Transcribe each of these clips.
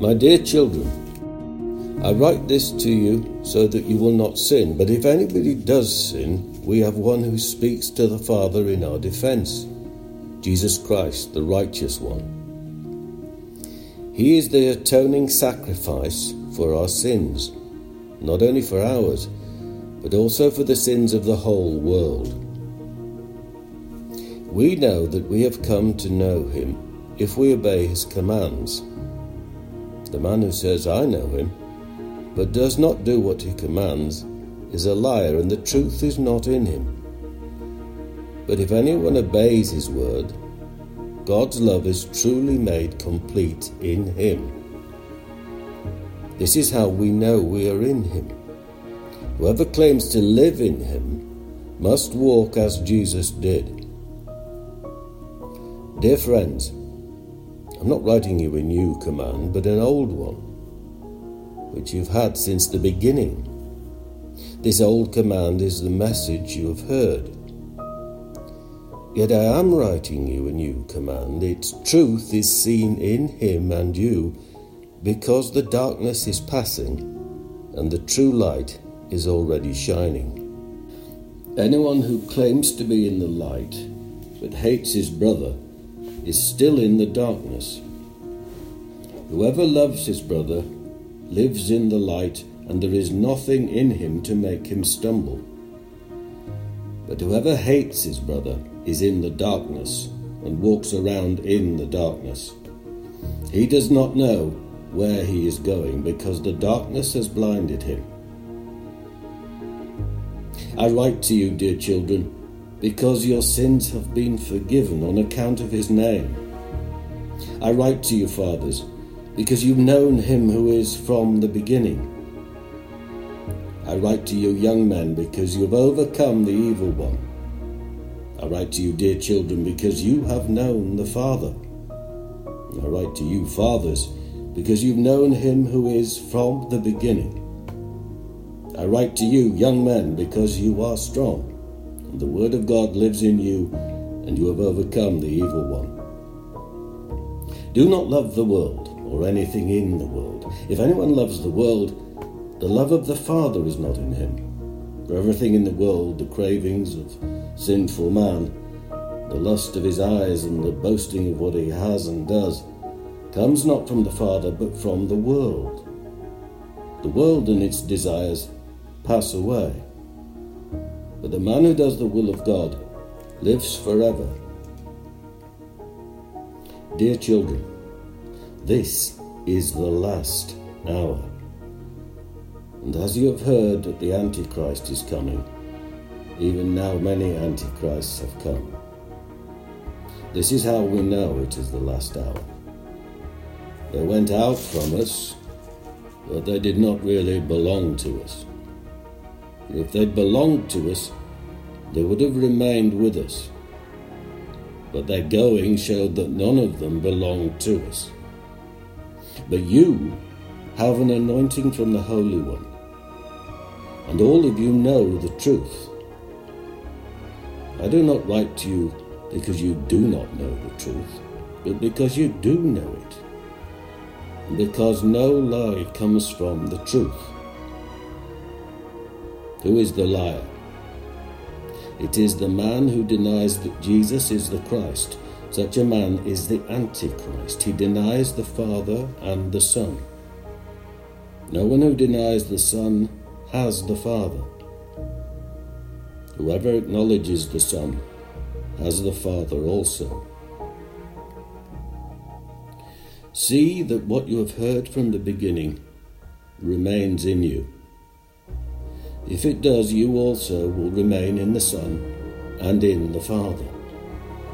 My dear children, I write this to you so that you will not sin. But if anybody does sin, we have one who speaks to the Father in our defense Jesus Christ, the righteous one. He is the atoning sacrifice for our sins, not only for ours, but also for the sins of the whole world. We know that we have come to know him if we obey his commands. The man who says, I know him, but does not do what he commands, is a liar, and the truth is not in him. But if anyone obeys his word, God's love is truly made complete in him. This is how we know we are in him. Whoever claims to live in him must walk as Jesus did. Dear friends, I'm not writing you a new command, but an old one, which you've had since the beginning. This old command is the message you have heard. Yet I am writing you a new command. Its truth is seen in him and you, because the darkness is passing and the true light is already shining. Anyone who claims to be in the light but hates his brother is still in the darkness. Whoever loves his brother lives in the light, and there is nothing in him to make him stumble. But whoever hates his brother is in the darkness and walks around in the darkness. He does not know where he is going because the darkness has blinded him. I write to you, dear children, because your sins have been forgiven on account of his name. I write to you, fathers, because you've known him who is from the beginning. I write to you, young men, because you've overcome the evil one. I write to you, dear children, because you have known the Father. I write to you, fathers, because you've known him who is from the beginning. I write to you, young men, because you are strong the Word of God lives in you, and you have overcome the evil one. Do not love the world or anything in the world. If anyone loves the world, the love of the Father is not in him. For everything in the world, the cravings of sinful man, the lust of his eyes, and the boasting of what he has and does, comes not from the Father, but from the world. The world and its desires pass away but the man who does the will of God lives forever. Dear children, this is the last hour. And as you have heard that the Antichrist is coming, even now many Antichrists have come. This is how we know it is the last hour. They went out from us, but they did not really belong to us. If they'd belonged to us, they would have remained with us. But their going showed that none of them belonged to us. But you have an anointing from the Holy One, and all of you know the truth. I do not write to you because you do not know the truth, but because you do know it, and because no lie comes from the truth. Who is the liar? It is the man who denies that Jesus is the Christ. Such a man is the Antichrist. He denies the Father and the Son. No one who denies the Son has the Father. Whoever acknowledges the Son has the Father also. See that what you have heard from the beginning remains in you. If it does, you also will remain in the Son and in the Father.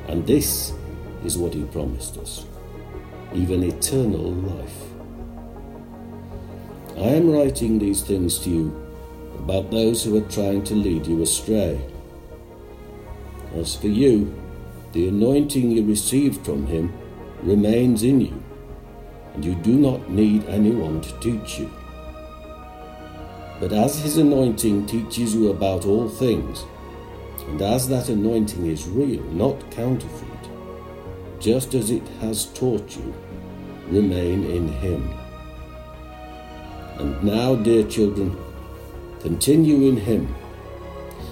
And this is what he promised us even eternal life. I am writing these things to you about those who are trying to lead you astray. As for you, the anointing you received from him remains in you, and you do not need anyone to teach you. But as his anointing teaches you about all things, and as that anointing is real, not counterfeit, just as it has taught you, remain in him. And now, dear children, continue in him,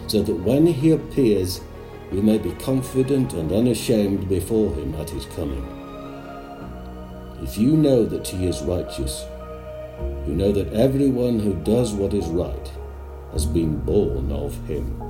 so that when he appears, we may be confident and unashamed before him at his coming. If you know that he is righteous, you know that everyone who does what is right has been born of him.